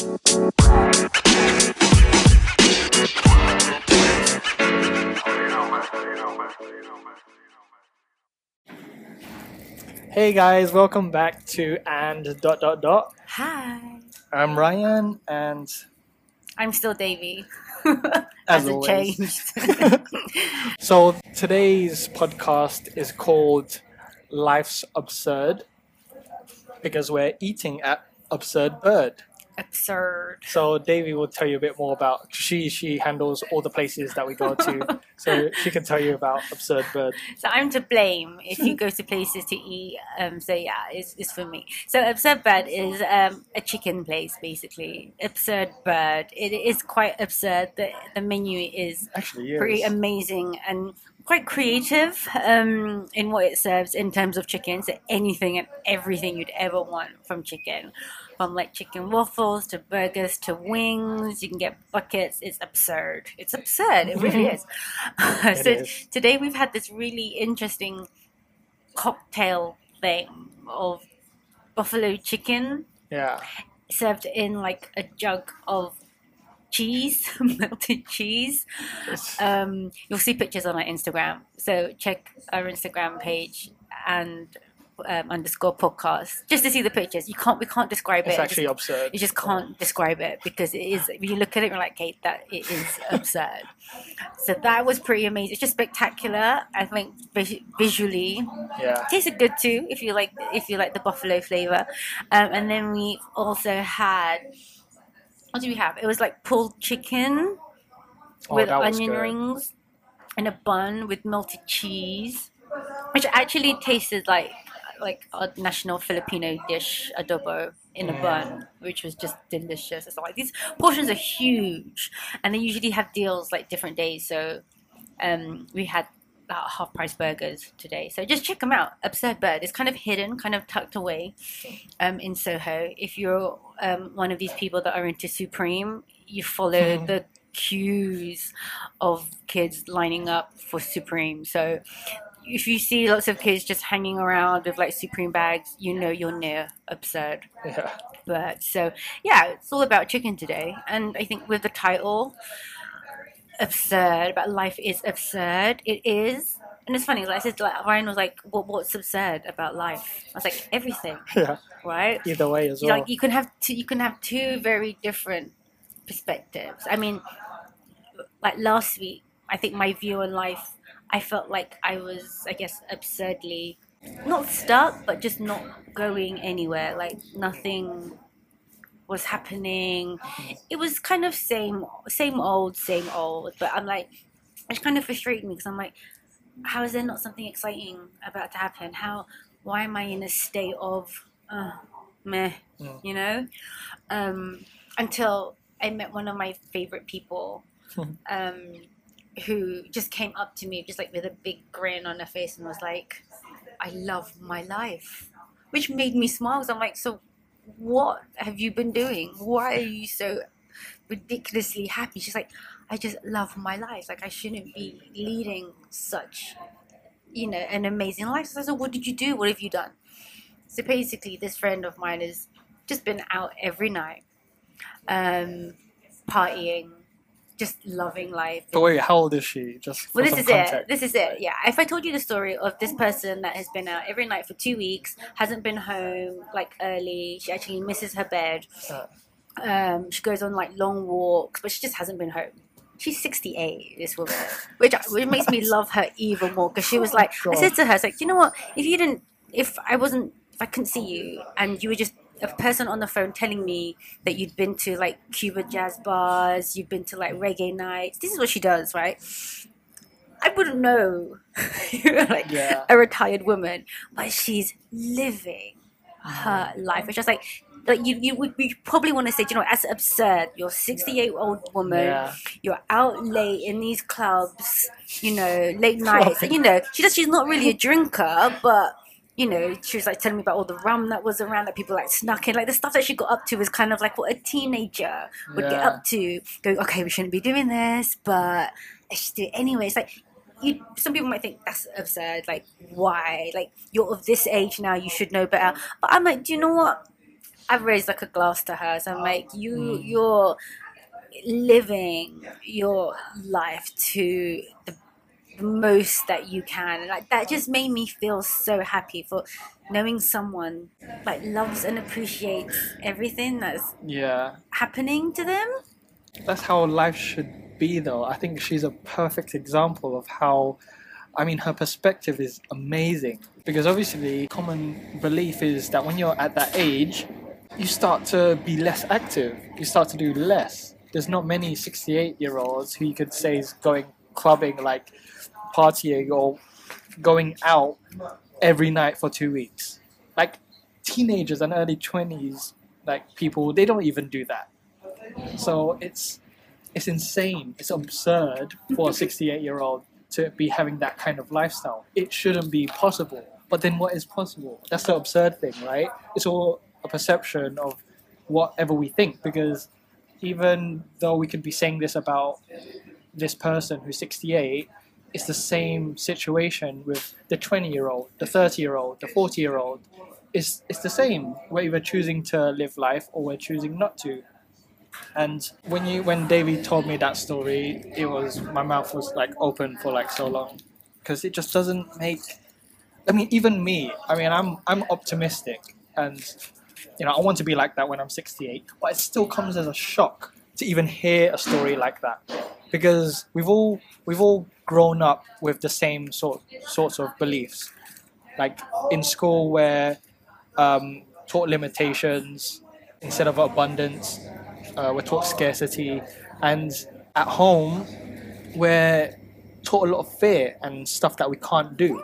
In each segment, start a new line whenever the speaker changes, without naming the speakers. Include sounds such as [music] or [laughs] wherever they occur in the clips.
Hey guys, welcome back to and dot dot dot.
Hi.
I'm Ryan, and
I'm still Davy. [laughs]
As
Hasn't changed. [laughs]
so today's podcast is called Life's Absurd because we're eating at Absurd Bird.
Absurd.
So Davy will tell you a bit more about she she handles all the places that we go to, [laughs] so she can tell you about Absurd Bird.
So I'm to blame if you go to places to eat. Um, so yeah, it's, it's for me. So Absurd Bird is um, a chicken place, basically. Absurd Bird. It is quite absurd. The, the menu is
Actually,
pretty amazing and quite creative um, in what it serves in terms of chicken. So anything and everything you'd ever want from chicken, from like chicken waffles to burgers to wings. You can get buckets. It's absurd. It's absurd. It really [laughs] is. [laughs] so
is.
today we've had this really interesting cocktail thing of buffalo chicken
yeah,
served in like a jug of cheese, [laughs] melted cheese. Um, you'll see pictures on our Instagram. So check our Instagram page and um, underscore podcast just to see the pictures. You can't we can't describe
it's
it.
It's actually
Just-
absurd.
you just can't describe it because it is. When you look at it, you're like, "Kate, that it is absurd." So that was pretty amazing. It's just spectacular. I think visually,
Yeah,
tasted good too if you like if you like the buffalo flavor um, and then we also had what do we have it was like pulled chicken
Oh,
with onion
good.
rings and a bun with melted cheese which actually tasted like like a national filipino dish adobo in a bun which was just delicious it's like these portions are huge and they usually have deals like different days so um, we had about half price burgers today. So just check them out. Absurd Bird. It's kind of hidden, kind of tucked away um, in Soho. If you're um, one of these people that are into Supreme, you follow [laughs] the queues of kids lining up for Supreme. So if you see lots of kids just hanging around with like Supreme bags, you know you're near Absurd.
Yeah.
but so yeah it's all about chicken today. And i think with the title absurd about life is absurd it is. And it's funny like i said like ryan was like what, what's absurd about life? I was like everything. [laughs]
Yeah.
right?
Either way as well.
like you can have two you can have two very different perspectives. I mean like last week i think my view on life i felt like i was i guess absurdly not stuck but just not going anywhere like nothing was happening. It was kind of same same old same old but i'm like it's kind of frustrating me because i'm like how is there not something exciting about to happen? How why am i in a state of uh, meh
Mm.
you know? Um until i met one of my favorite people [laughs] um who just came up to me just like with a big grin on her face and was like i love my life which made me smile. Because i'm like so what have you been doing? Why are you so ridiculously happy? She's like i just love my life. Like i shouldn't be leading such you know an amazing life. So i said what did you do? What have you done? So basically this friend of mine has just been out every night um partying just loving life
but wait, how old is she? Just
well, this is
context.
it. This is it. Yeah. If I told you the story of this person that has been out every night for two weeks, hasn't been home like early, she actually misses her bed.
Uh.
Um, she goes on like long walks, but she just hasn't been home. She's 68, this woman, [laughs] which, which makes me love her even more because she was like, I said to her, it's like, you know what? If you didn't, if I wasn't, if I couldn't see you and you were just a person on the phone telling me that you'd been to like Cuba jazz bars, you've been to like reggae nights. This is what she does, right? I wouldn't know. [laughs] Like
Yeah.
a retired woman, but she's living her ah. life. It's just like like you you would you probably want to say, you know, that's absurd. You're a 68 year old woman.
Yeah.
You're out late in these clubs, you know, late nights. [laughs] You know, she does. She's not really a drinker, but you know, she was like telling me about all the rum that was around that people like snuck in. Like the stuff that she got up to was kind of like what a teenager would get up to. Going, okay, we shouldn't be doing this, but let's just do it anyway. It's like you, some people might think that's absurd. Like, why? Like, you're of this age now, you should know better. But I'm like, do you know what? I've raised like a glass to her. So I'm like, you,
Mm.
you're living your life to the, the most that you can. Like that just made me feel so happy for knowing someone like loves and appreciates everything that's
Yeah.
happening to them.
that's how life should be though i think she's a perfect example of how i mean her perspective is amazing because obviously common belief is that when you're at that age you start to be less active you start to do less there's not many 68 year olds who you could say is going clubbing like partying or going out every night for two weeks like teenagers and early 20s like people they don't even do that so it's it's insane. It's absurd for a 68 year old to be having that kind of lifestyle. It shouldn't be possible. But then what is possible? That's the absurd thing, right? It's all a perception of whatever we think because even though we could be saying this about this person who's 68, it's the same situation with the 20 year old, the 30 year old, the 40 year old. It's, it's the same. We're choosing to live life or we're choosing not to. And when you when Davy told me that story, it was my mouth was like open for like so long because it just doesn't make. I mean, even me. I mean, I'm I'm optimistic, and you know, I want to be like that when I'm 68. But it still comes as a shock to even hear a story like that, because we've all we've all grown up with the same sort sorts of beliefs, like in school where um, taught limitations instead of abundance uh, we're taught scarcity, and at home, we're taught a lot of fear and stuff that we can't do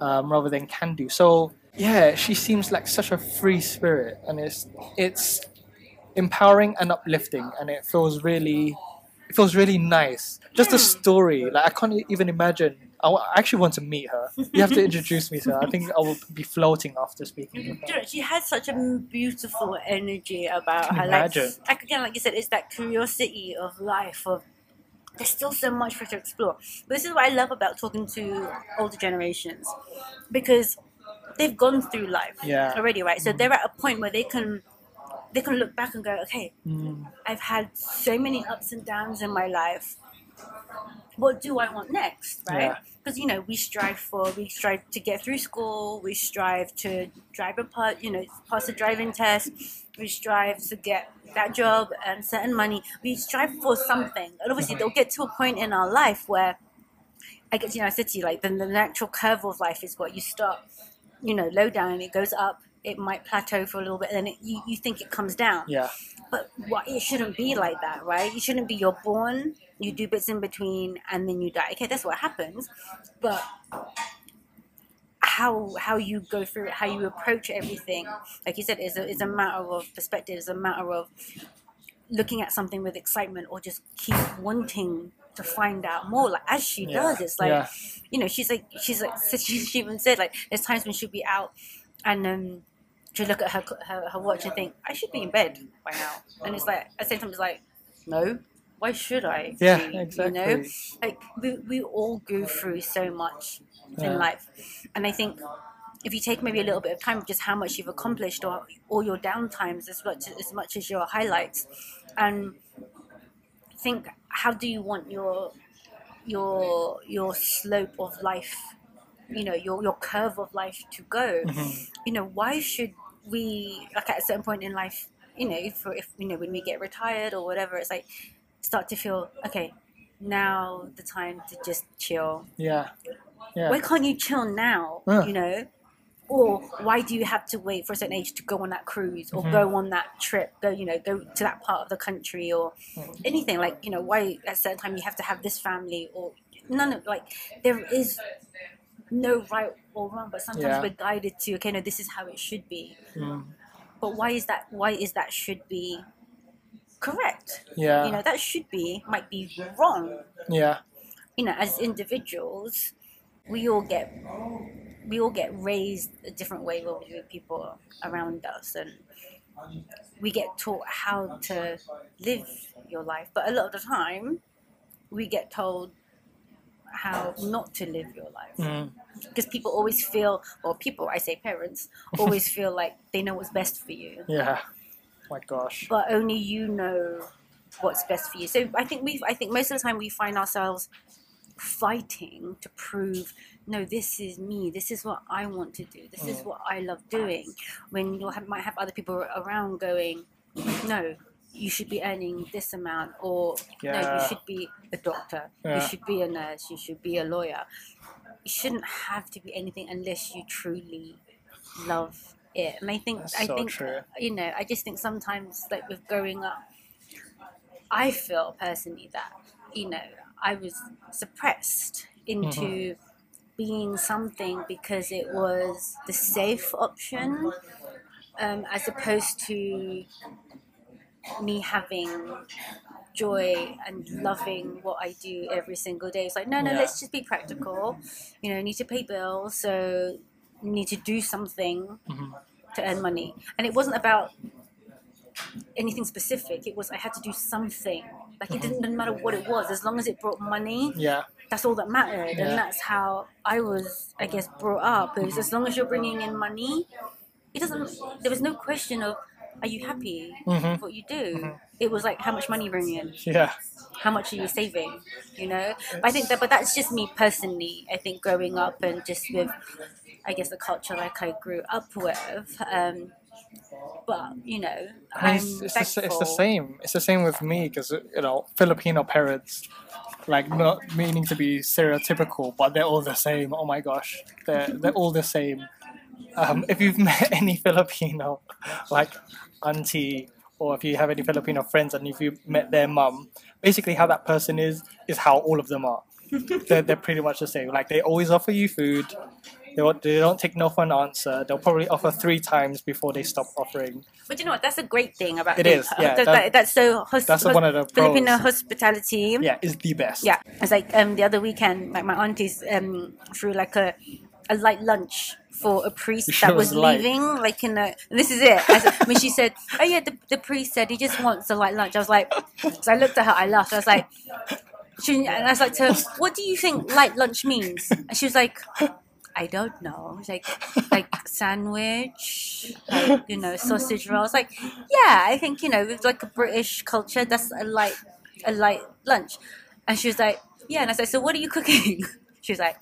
um, rather than can do. So yeah, she seems like such a free spirit, and it's it's empowering and uplifting, and it feels really it feels really nice. Just the story, like I can't even imagine. I actually want to meet her. You have to introduce me to her. I think I will be floating after speaking with her.
She has such a beautiful energy about her.
imagine.
Like, like again, like you said, it's that curiosity of life. Of there's still so much for her to explore. But this is what I love about talking to older generations, because they've gone through life
Yeah.
already, right? So they're at a point where they can they can look back and go, okay,
Mm,
I've had so many ups and downs in my life. What do I want next, right?
Yeah.
Because you know we strive for, we strive to get through school, we strive to drive a part, you know, pass a driving test, we strive to get that job and certain money. We strive for something, and obviously they'll get to a point in our life where, I guess you know, I said to you like then the natural curve of life is what you start, you know, low down and it goes up. It might plateau for a little bit, and then it, you, you think it comes down.
Yeah,
but what it shouldn't be like that right? You shouldn't be you're born you do bits in between and then you die. Okay that's what happens but how how you go through it how you approach everything like you said is a, is a matter of perspective it's a matter of looking at something with excitement or just keep wanting to find out more. Like as she
Yeah.
does it's like
yeah,
you know, she's like, she's like, she, [laughs] she even said like, there's times when she'll be out, and um, she'll look at her, her her watch and think, I should be in bed by now, and it's like, at the same time, it's like, no, why should I?
yeah,
be?
exactly.
You know, like we we all go through so much
Yeah.
in life, and I think. If you take maybe a little bit of time, just how much you've accomplished, or all your downtimes, as much as much as your highlights, and think, how do you want your your your slope of life you know your your curve of life to go
Mhm.
you know why should we like at a certain point in life you know if, if you know when we get retired or whatever it's like start to feel okay now the time to just chill
Yeah, yeah.
why can't you chill now
Yeah.
you know or why do you have to wait for a certain age to go on that cruise or
Mhm.
go on that trip go you know go to that part of the country or
Mhm.
anything like you know why at a certain time you have to have this family or none of like there is no right or wrong but sometimes
Yeah.
we're guided to okay no this is how it should be.
Mm,
but why is that why is that should be correct?
Yeah,
you know that should be might be wrong.
Yeah,
you know, as individuals, we all get we all get raised a different way with people around us, and we get taught how to live your life. But a lot of the time, we get told, how not to live your life
Mm.
because people always feel or people i say parents always [laughs] feel like they know what's best for you
Yeah. My gosh.
but only you know what's best for you so i think we i think most of the time we find ourselves fighting to prove no this is me this is what i want to do this is
Mm.
what i love doing when you might have other people around going no you should be earning this amount or no you should be a doctor you should be a nurse you should be a lawyer you shouldn't have to be anything unless you truly love it and i think
That's
i
so
think
true.
you know i just think sometimes like with growing up i feel personally that you know i was suppressed into
Mm-hmm.
being something because it was the safe option um, as opposed to me having joy and loving what I do every single day. It's like, no, no,
Yeah.
let's just be practical. You know, need to pay bills, so need to do something
Mhm.
to earn money. And it wasn't about anything specific. It was I had to do something. Like it didn't, didn't matter what it was, as long as it brought money,
Yeah.
that's all that mattered.
Yeah.
And that's how I was, I guess, brought up. It was as long as you're bringing in money, it doesn't. There was no question of, are you happy
Mhm.
with what you do?
Mhm.
It was like, how much money you bring in?
Yeah.
How much are you saving? You know. But I think that, but that's just me personally. I think growing up and just with, I guess, the culture like I grew up with. Um, but you know,
I mean, it's, it's, the, it's the same. It's the same with me because you know Filipino parents, like not meaning to be stereotypical, but they're all the same. Oh my gosh, they're they're all the same. Um, if you've [laughs] met any Filipino, like auntie, or if you have any Filipino friends, and if you met their mum, basically how that person is is how all of them are. [laughs] they're, they're pretty much the same. Like they always offer you food. They, won't- they don't take no for an answer. They'll probably offer three times before they stop offering.
But you know what? That's a great thing about
It is, yeah,
that-
that-
that- that's so hos-
That's one of the
Filipino
pros.
hospitality.
Yeah, is the best.
Yeah, it's like um the other weekend, like my aunties um threw like a a light lunch for a priest [laughs] that was
was
leaving. Like in a this is it. I said, when she said, "Oh yeah," the, the priest said he just wants a light lunch. I was like, so I looked at her, I laughed. I was like, she, and I was like to her, "What do you think light lunch means?" And she was like. I don't know. Like like sandwich, like you know, sausage rolls. Like, yeah, I think you know, with like a British culture, that's a light a light lunch. And she was like, Yeah, and I said, So what are you cooking? She was like,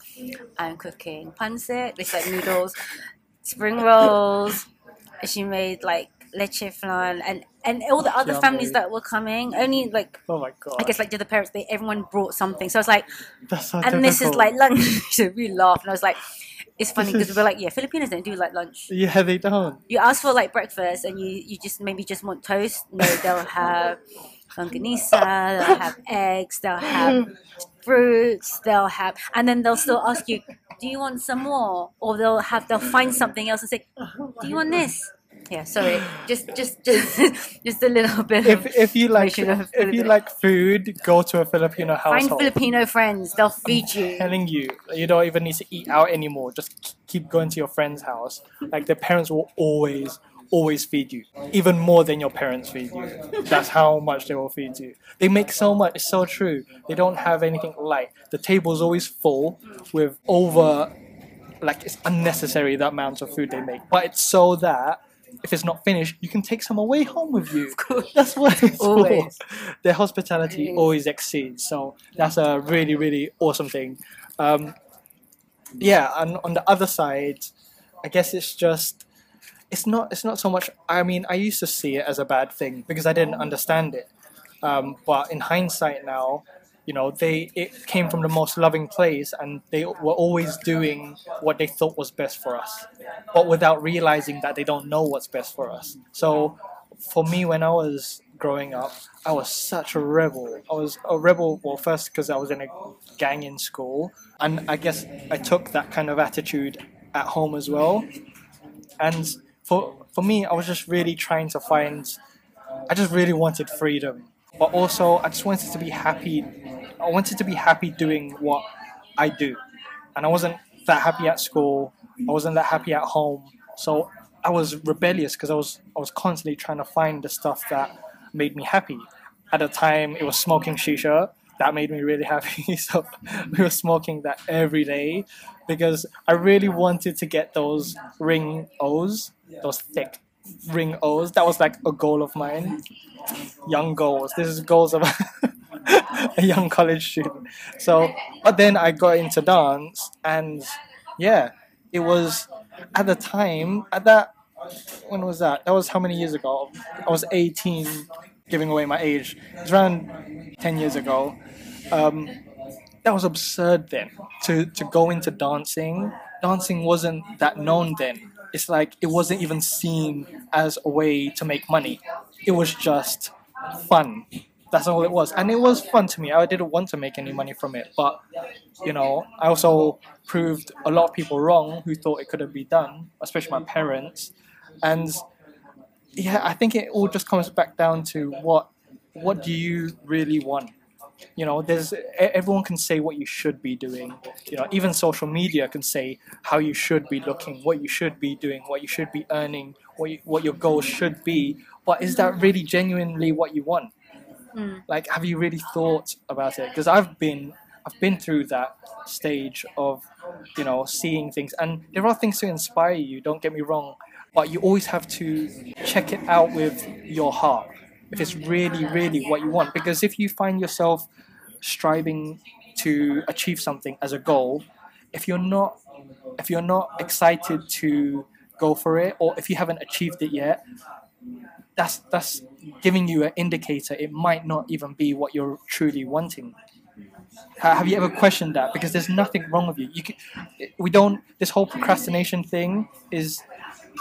I'm cooking pancit, it's like noodles, spring rolls. She made like leche flan and and all the other
Yummy.
families that were coming. Only like
Oh my god.
I guess like to the parents, they everyone brought something. So I was like,
That's so
and this is like lunch. [laughs] so we laughed, and I was like, it's funny because we're like, yeah, Filipinos don't do like lunch.
Yeah, they don't.
You ask for like breakfast, and you you just maybe just want toast. No, they'll have [laughs] longanisa, they'll have eggs, they'll have fruits, they'll have, and then they'll still ask you, do you want some more? Or they'll have they'll find something else and say, do you want this? Yeah, sorry, just just [laughs] just just a little bit.
If
of,
if you like if you like food, go to a Filipino
house.
find.
Filipino friends, they'll feed you.
telling you, you don't even need to eat out anymore. Just keep going to your friend's house. Like the parents will always, always feed you, even more than your parents feed you. That's how much they will feed you. They make so much. It's so true. They don't have anything light. The table is always full with over, like it's unnecessary the amounts of food they make. But it's so that. If it's not finished, you can take some away home with you. Of course. That's what it's
Always.
for. Their hospitality
Always.
always exceeds. So that's a really, really awesome thing. Um, yeah, and on the other side, I guess it's just it's not it's not so much. I mean, I used to see it as a bad thing because I didn't understand it. Um, but in hindsight now, you know, they it came from the most loving place, and they were always doing what they thought was best for us, but without realizing that they don't know what's best for us. So, for me, when I was growing up, I was such a rebel. I was a rebel, well, first because I was in a gang in school, and I guess I took that kind of attitude at home as well. And for for me, I was just really trying to find. I just really wanted freedom, but also I just wanted to be happy. I wanted to be happy doing what I do, and I wasn't that happy at school. I wasn't that happy at home. So I was rebellious because I was I was constantly trying to find the stuff that made me happy. At the time, it was smoking shisha. that made me really [laughs] happy. so we were smoking that every day because I really wanted to get those ring O's, those thick ring O's. That was like a goal of mine. Young goals. This is goals of [laughs] a young college student. So, but then I got into dance, and yeah, it was at the time at that when was that? That was how many years ago? I was 18, giving away my age. It was around 10 years ago. Um, that was absurd then to, to go into dancing. Dancing wasn't that known then. It's like it wasn't even seen as a way to make money. It was just fun. That's all it was. And it was fun to me. I didn't want to make any money from it. But, you know, I also proved a lot of people wrong who thought it couldn't be done, especially my parents and yeah, I think it all just comes back down to what what do you really want? You know, there's everyone can say what you should be doing. You know, even social media can say how you should be looking, what you should be doing, what you should be earning, what you, what your goals should be. But is that really genuinely what you want?
Mm.
Like, have you really thought about it? Because I've been I've been through that stage of you know seeing things, and there are things to inspire you. Don't get me wrong, but you always have to check it out with your heart if it's really really. what you want. Because if you find yourself striving to achieve something as a goal if you're not if you're not excited to go for it or if you haven't achieved it yet that's that's giving you an indicator it might not even be what you're truly wanting. Have you ever questioned that? Because there's nothing wrong with you. You can, we don't this whole procrastination thing is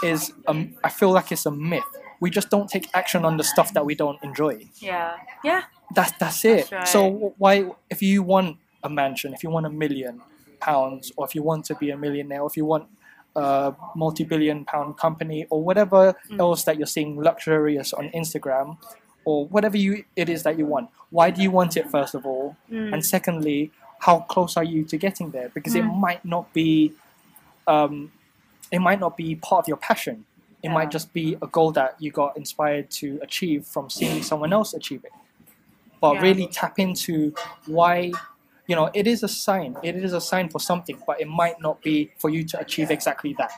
is um, I feel like it's a myth. We just don't take action on the stuff that we don't enjoy.
Yeah. Yeah.
That's that's it.
That's right.
So why, if you want a mansion, if you want a million pounds, or if you want to be a millionaire, or if you want a multi-billion pound company, or whatever
Mm.
else that you're seeing luxurious on Instagram, or whatever you it is that you want, why do you want it first of all?
Mm.
And secondly, how close are you to getting there? Because it
Mm.
might not be, um, it might not be part of your passion. It
Yeah.
might just be a goal that you got inspired to achieve from seeing someone else achieve it. But
Yeah.
really tap into why, you know, it is a sign. It is a sign for something, but it might not be for you to achieve exactly that.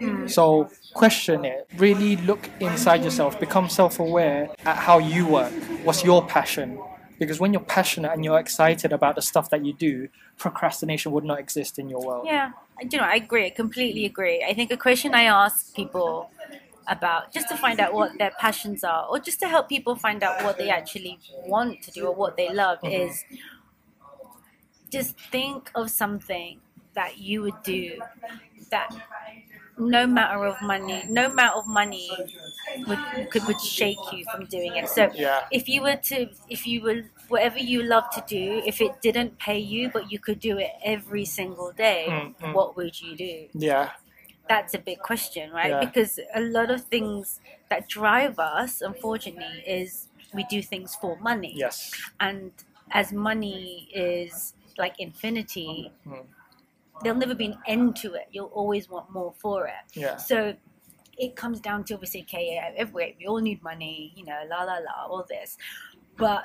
Mm.
So question it. Really look inside yourself. Become self-aware at how you work. What's your passion? Because when you're passionate and you're excited about the stuff that you do, procrastination would not exist in your world.
Yeah, you know, I agree. I completely agree. I think a question I ask people about just to find out what their passions are, or just to help people find out what they actually want to do or what they love,
Mhm.
is just think of something that you would do that no matter of money, no amount of money would could would shake you from doing it. So
Yeah.
if you were to if you were whatever you love to do if it didn't pay you but you could do it every single day
Mm, mm.
what would you do
Yeah.
that's a big question right
Yeah.
because a lot of things that drive us unfortunately is we do things for money
Yes.
and as money is like infinity
Mm.
there'll never be an end to it you'll always want more for it
Yeah.
so it comes down to obviously, okay, yeah, we all need money, you know, la la la, all this. But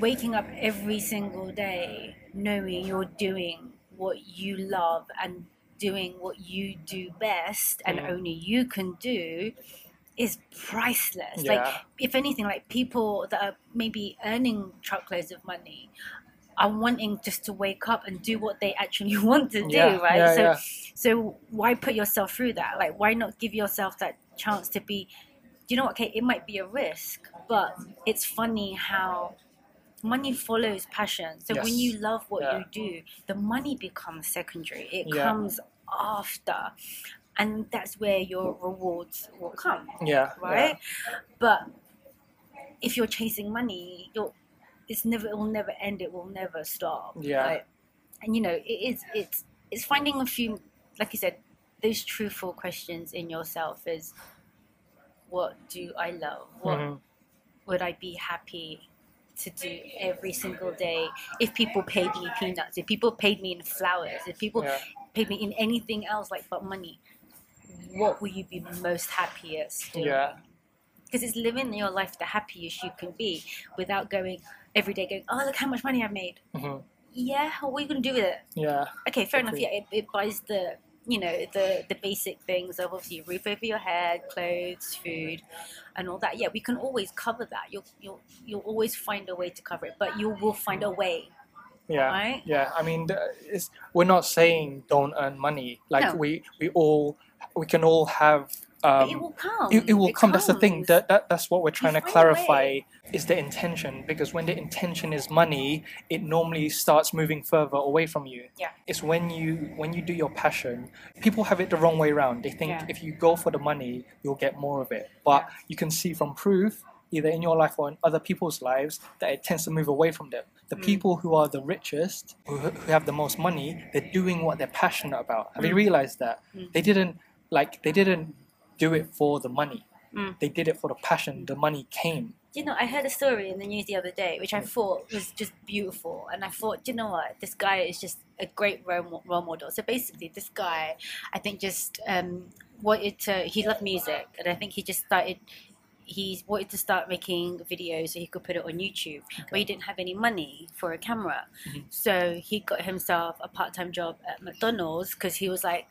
waking up every single day knowing you're doing what you love and doing what you do best and
Mm.
only you can do is priceless.
Yeah.
Like, if anything, like people that are maybe earning truckloads of money are wanting just to wake up and do what they actually [laughs] want to do,
Yeah,
right?
yeah,
so so why put yourself through that? Like why not give yourself that chance to be do you know what, okay, it might be a risk, but it's funny how money follows passion. So when you love what
Yeah.
you do, the money becomes secondary. It
Yeah.
comes after. And that's where your rewards will come
Yeah.
right? But if you're chasing money, you're it's never it will never end. It will never stop.
Yeah.
right? And you know, it is it's it's finding a few, like you said, those truthful questions in yourself is, what do I love? What
Mhm.
would I be happy to do every single day if people paid me peanuts, if people paid me in flowers, if people
Yeah.
paid me in anything else like but money, what will you be most happiest doing?
Yeah.
because it's living your life the happiest you can be without going every day going, oh look how much money I've made.
Mhm.
Yeah, what are you gonna do with it?
Yeah.
Okay, fair enough. Yeah, it, it buys the you know the the basic things of obviously roof over your head, clothes, food, and all that. Yeah, we can always cover that. You'll you'll you'll always find a way to cover it, but you will find a way,
Yeah.
right?
Yeah, I mean, it's, we're not saying don't earn money. Like
No.
we we all we can all have. Um,
it will come.
it, it will come. That's the thing. That, that that's what we're trying to clarify is the intention because when the intention is money, it normally starts moving further away from you.
Yeah.
It's when you when you do your passion. People have it the wrong way around. They think
Yeah.
if you go for the money, you'll get more of it. But you can see from proof, either in your life or in other people's lives, that it tends to move away from them. The
Mm.
people who are the richest, who, who have the most money, they're doing what they're passionate about. Have you
Mm.
realized that?
Mm.
They didn't like they didn't do it for the money.
Mm.
They did it for the passion. The money came.
you know, I heard a story in the news the other day, which I thought was just beautiful. And I thought, you know what, this guy is just a great role, role model. So basically, this guy, I think, just um, wanted to, he loved music. And I think he just started, he wanted to start making videos so he could put it on YouTube. But he didn't have any money for a camera.
Mhm.
So he got himself a part time job at McDonald's because he was like,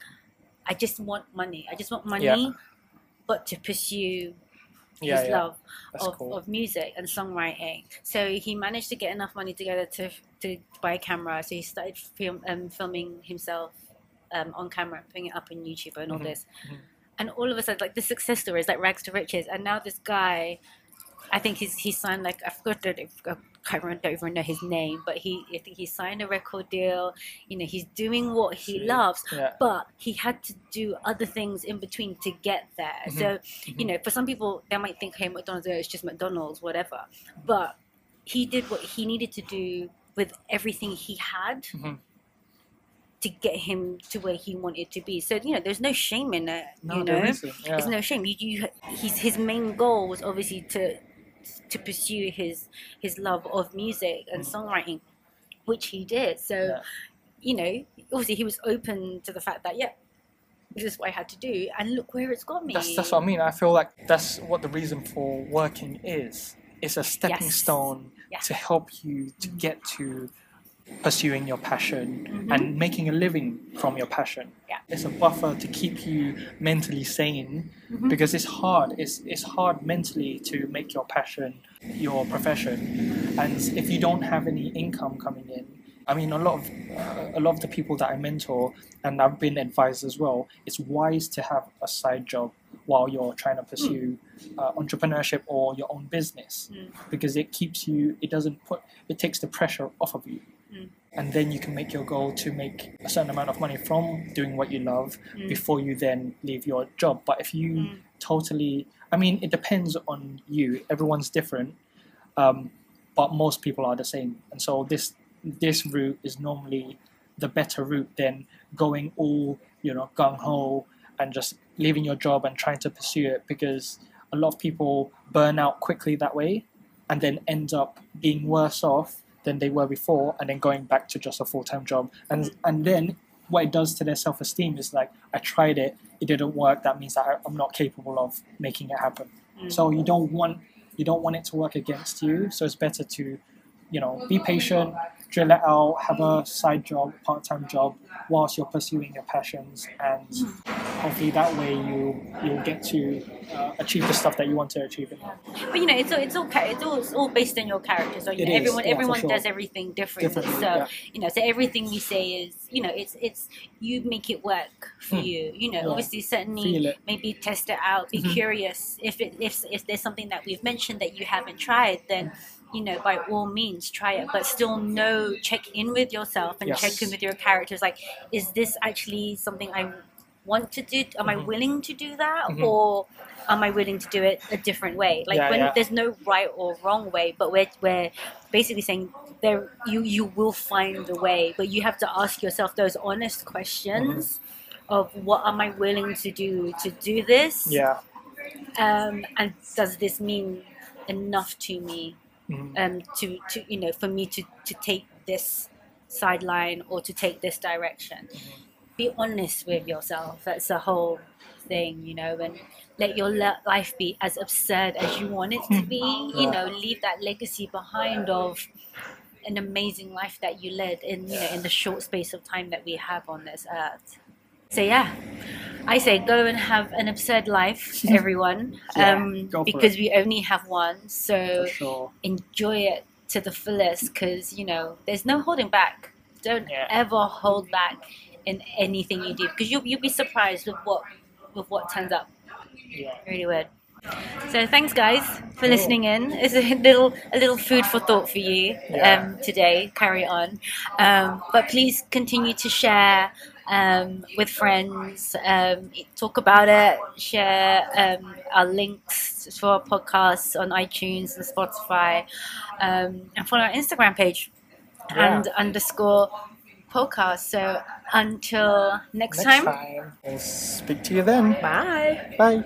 I just want money. I just want money,
Yeah.
But to pursue
Yeah,
his
yeah.
love
That's
of,
cool.
of music and songwriting. So he managed to get enough money together to to buy a camera. So he started film, um, filming himself um, on camera, putting it up on YouTube and all
Mhm,
this.
mhm.
And all of a sudden, like the success story is like rags to riches. And now this guy, I think he's he signed like I forgot that I can't remember, don't even know his name, but he I think he signed a record deal. You know, he's doing what he
Sweet.
loves
Yeah.
but he had to do other things in between to get there.
Mhm.
So,
Mhm.
you know, for some people, they might think, hey, McDonald's, oh, it's just McDonald's, whatever. But he did what he needed to do with everything he had
Mhm.
to get him to where he wanted to be. So, you know, there's no shame in it,
No,
you
there
know?
isn't. Yeah.
There's no shame. You, you, he's, his main goal was obviously to to pursue his his love of music and
Mhm.
songwriting, which he did. So,
Yeah.
you know, obviously he was open to the fact that, yeah, this is what I had to do, and look where it's got me.
That's that's what I mean. I feel like that's what the reason for working is. It's a stepping
Yes.
stone to help you to get to pursuing your passion
Mhm.
and making a living from your passion.
Yeah.
It's a buffer to keep you mentally sane
Mhm.
because it's hard. It's it's hard mentally to make your passion your profession, and if you don't have any income coming in, I mean, a lot of uh, a lot of the people that I mentor and I've been advised as well. It's wise to have a side job while you're trying to pursue uh, entrepreneurship or your own business
Mm.
because it keeps you. It doesn't put. It takes the pressure off of you.
Mm.
And then you can make your goal to make a certain amount of money from doing what you love
Mm.
before you then leave your job. But if you
Mm.
totally, I mean, it depends on you. Everyone's different, um, but most people are the same. And so this this route is normally the better route than going all you know gung ho and just leaving your job and trying to pursue it because a lot of people burn out quickly that way and then end up being worse off than they were before and then going back to just a full-time job and and then what it does to their self-esteem is like i tried it it didn't work that means that I- i'm not capable of making it happen
Mm.
so you don't want you don't want it to work against you so it's better to you know be patient drill it out have a side job part-time job whilst you're pursuing your passions and hopefully that way you you'll get to uh, achieve the stuff that you want to achieve in life.
But you know, it's all it's all it's all, it's all based on your character. So you know, everyone
yeah,
everyone
sure.
does everything differently.
Differently,
so
yeah.
you know, so everything we say is you know, it's it's you make it work for
Hmm.
you. You know,
Yeah.
obviously, certainly maybe test it out. Be
Mhm.
curious if it if if there's something that we've mentioned that you haven't tried, then. You know, by all means, try it, but still know, check in with yourself and
Yes.
check in with your characters. Like, is this actually something I want to do? Am I
Mhm.
willing to do that,
Mhm.
or am I willing to do it a different way? Like
Yeah,
when
yeah.
there's no right or wrong way, but we're we're basically saying there you you will find a way, but you have to ask yourself those honest questions of what am I willing to do to do this,
Yeah.
um, and does this mean enough to me
Mhm.
um, to to you know for me to to take this sideline or to take this direction. be honest with yourself. That's the whole thing, you know, and let your life be as absurd as you want it to be. You know, leave that legacy behind of an amazing life that you led in you know in the short space of time that we have on this earth. So yeah, I say go and have an absurd life, [laughs] everyone,
Yeah,
um, because we only have one. So
sure.
enjoy it to the fullest because you know there's no holding back don't
Yeah.
ever hold back in anything you do because you'll, you'll be surprised with what with what turns up
Yeah.
really weird so thanks guys for listening in it's a little a little food for thought for you
Yeah.
um, today carry on um, but please continue to share um, with friends um, talk about it share um, our links for our podcasts on itunes and spotify um, and follow our instagram page
Yeah.
and underscore podcast so until next,
Next
time
time. We'll speak to you then.
bye
Bye.